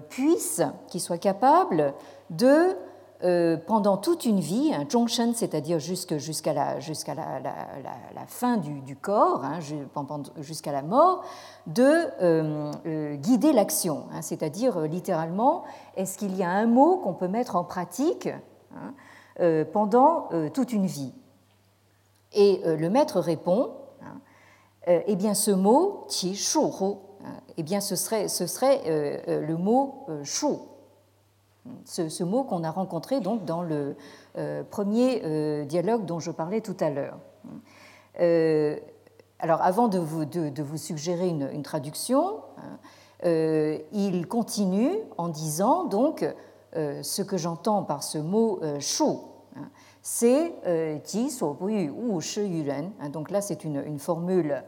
Speaker 2: puisse, qui soit capable de pendant toute une vie, un zhongshen, c'est-à-dire jusqu'à la, fin du, corps, hein, jusqu'à la mort, de euh, euh, guider l'action. Hein, c'est-à-dire littéralement, est-ce qu'il y a un mot qu'on peut mettre en pratique hein, pendant toute une vie? Et le maître répond, eh bien ce mot, qi shu eh bien ce serait, ce serait le mot shu ce, mot qu'on a rencontré donc dans le euh, premier euh, dialogue dont je parlais tout à l'heure. Euh, alors, avant de vous, de, vous suggérer une, traduction, hein, il continue en disant donc ce que j'entends par ce mot shu, hein, c'est ji wu shi. Hein, donc là, c'est une, une, formule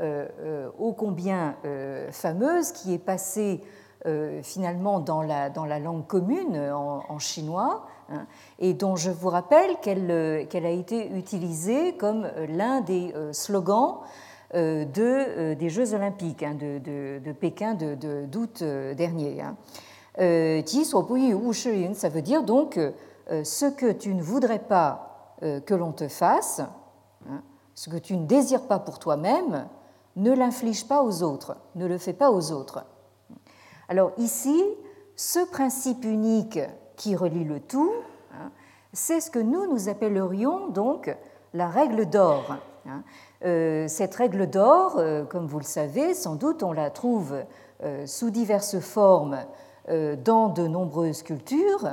Speaker 2: ô combien fameuse qui est passée euh, finalement dans la, langue commune en, chinois, hein, et dont je vous rappelle qu'elle euh, a été utilisée comme euh, l'un des slogans de, des Jeux olympiques hein, de, Pékin d'août dernier. Hein. Ça veut dire donc ce que tu ne voudrais pas que l'on te fasse, ce que tu ne désires pas pour toi-même, ne l'inflige pas aux autres, ne le fais pas aux autres. Alors ici, ce principe unique qui relie le tout, hein, c'est ce que nous, nous appellerions donc la règle d'or. Hein. Euh, cette règle d'or, euh, comme vous le savez, sans doute on la trouve euh, sous diverses formes dans de nombreuses cultures,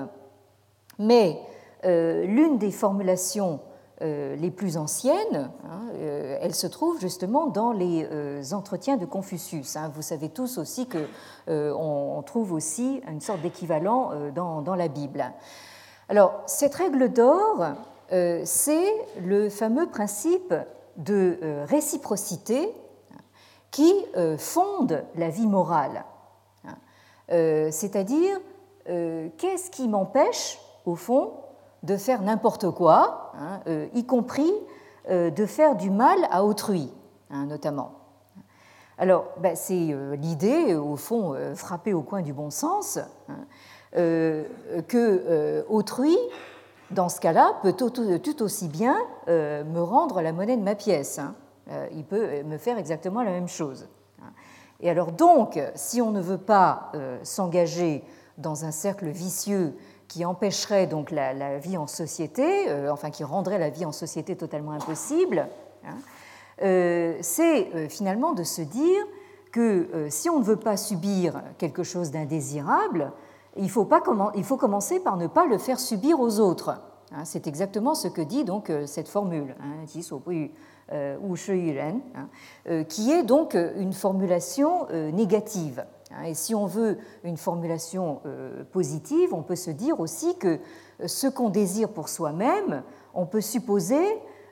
Speaker 2: mais l'une des formulations les plus anciennes, hein, euh, elles se trouvent justement dans les euh, entretiens de Confucius. Hein. Vous savez tous aussi qu'on trouve aussi une sorte d'équivalent dans, la Bible. Alors, cette règle d'or, c'est le fameux principe de réciprocité qui fonde la vie morale. Hein. C'est-à-dire, qu'est-ce qui m'empêche, au fond, de faire n'importe quoi, hein, y compris de faire du mal à autrui, hein, notamment. Alors, ben, c'est l'idée, au fond, frappée au coin du bon sens, que autrui dans ce cas-là, peut tout aussi bien euh, me rendre la monnaie de ma pièce. Hein. Euh, il peut me faire exactement la même chose. Hein. Et alors donc, si on ne veut pas euh, s'engager dans un cercle vicieux qui empêcherait donc la, vie en société, enfin qui rendrait la vie en société totalement impossible, hein, c'est finalement de se dire que si on ne veut pas subir quelque chose d'indésirable, il faut, pas il faut commencer par ne pas le faire subir aux autres. Hein, c'est exactement ce que dit donc euh, cette formule, hein, euh, hein euh, qui est donc une formulation négative. Et si on veut une formulation positive, on peut se dire aussi que ce qu'on désire pour soi-même, on peut supposer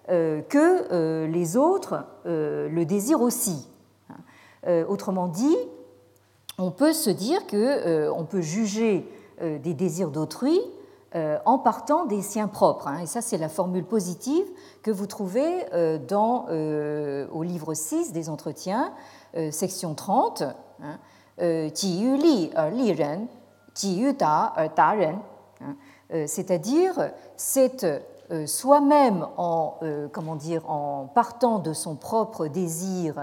Speaker 2: que les autres le désirent aussi. Autrement dit, on peut se dire qu'on euh, peut juger euh, des désirs d'autrui euh, en partant des siens propres. Hein. Et ça, c'est la formule positive que vous trouvez au livre 6 des entretiens, section 30. C'est-à-dire, c'est soi-même en, comment dire, en partant de son propre désir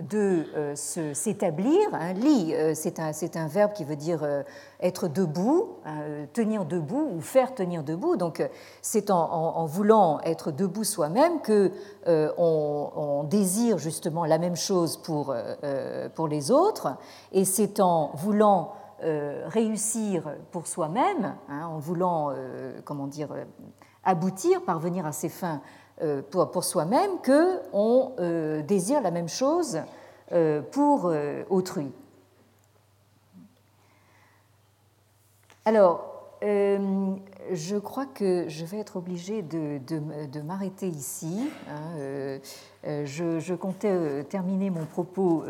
Speaker 2: de euh, s'établir. Hein. Euh, c'est un, verbe qui veut dire euh, être debout, hein, tenir debout ou faire tenir debout. Donc c'est en, voulant être debout soi-même que on, désire justement la même chose pour, pour les autres. Et c'est en voulant réussir pour soi-même, hein, en voulant comment dire aboutir, parvenir à ses fins euh, pour, soi-même qu'on euh, désire la même chose euh, pour autrui. Alors, je crois que je vais être obligée de, m'arrêter ici. Hein, je, comptais terminer mon propos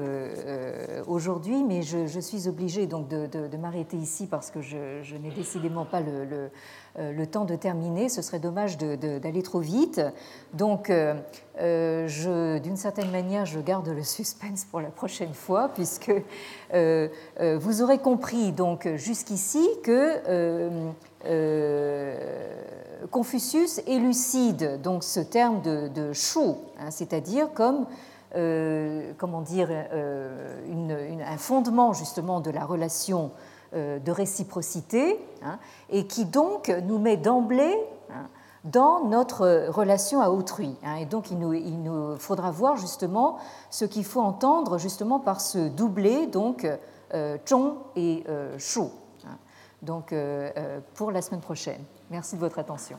Speaker 2: aujourd'hui, mais je, suis obligée donc de, m'arrêter ici parce que je, n'ai décidément pas le, euh, temps de terminer. Ce serait dommage d'aller trop vite. Donc, euh, euh, d'une certaine manière, je garde le suspense pour la prochaine fois, puisque vous aurez compris donc jusqu'ici que Confucius élucide donc ce terme de, de hein, c'est-à-dire comme comment dire, un fondement justement de la relation euh, de réciprocité, hein, et qui donc nous met d'emblée hein, dans notre relation à autrui. Et donc il nous, faudra voir justement ce qu'il faut entendre justement par ce doublé, donc euh, zhong et euh, Donc pour la semaine prochaine. Merci de votre attention.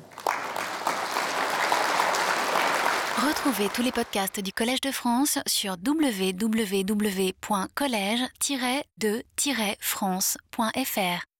Speaker 1: Retrouvez tous les podcasts du Collège de France sur www.collège-de-france.fr.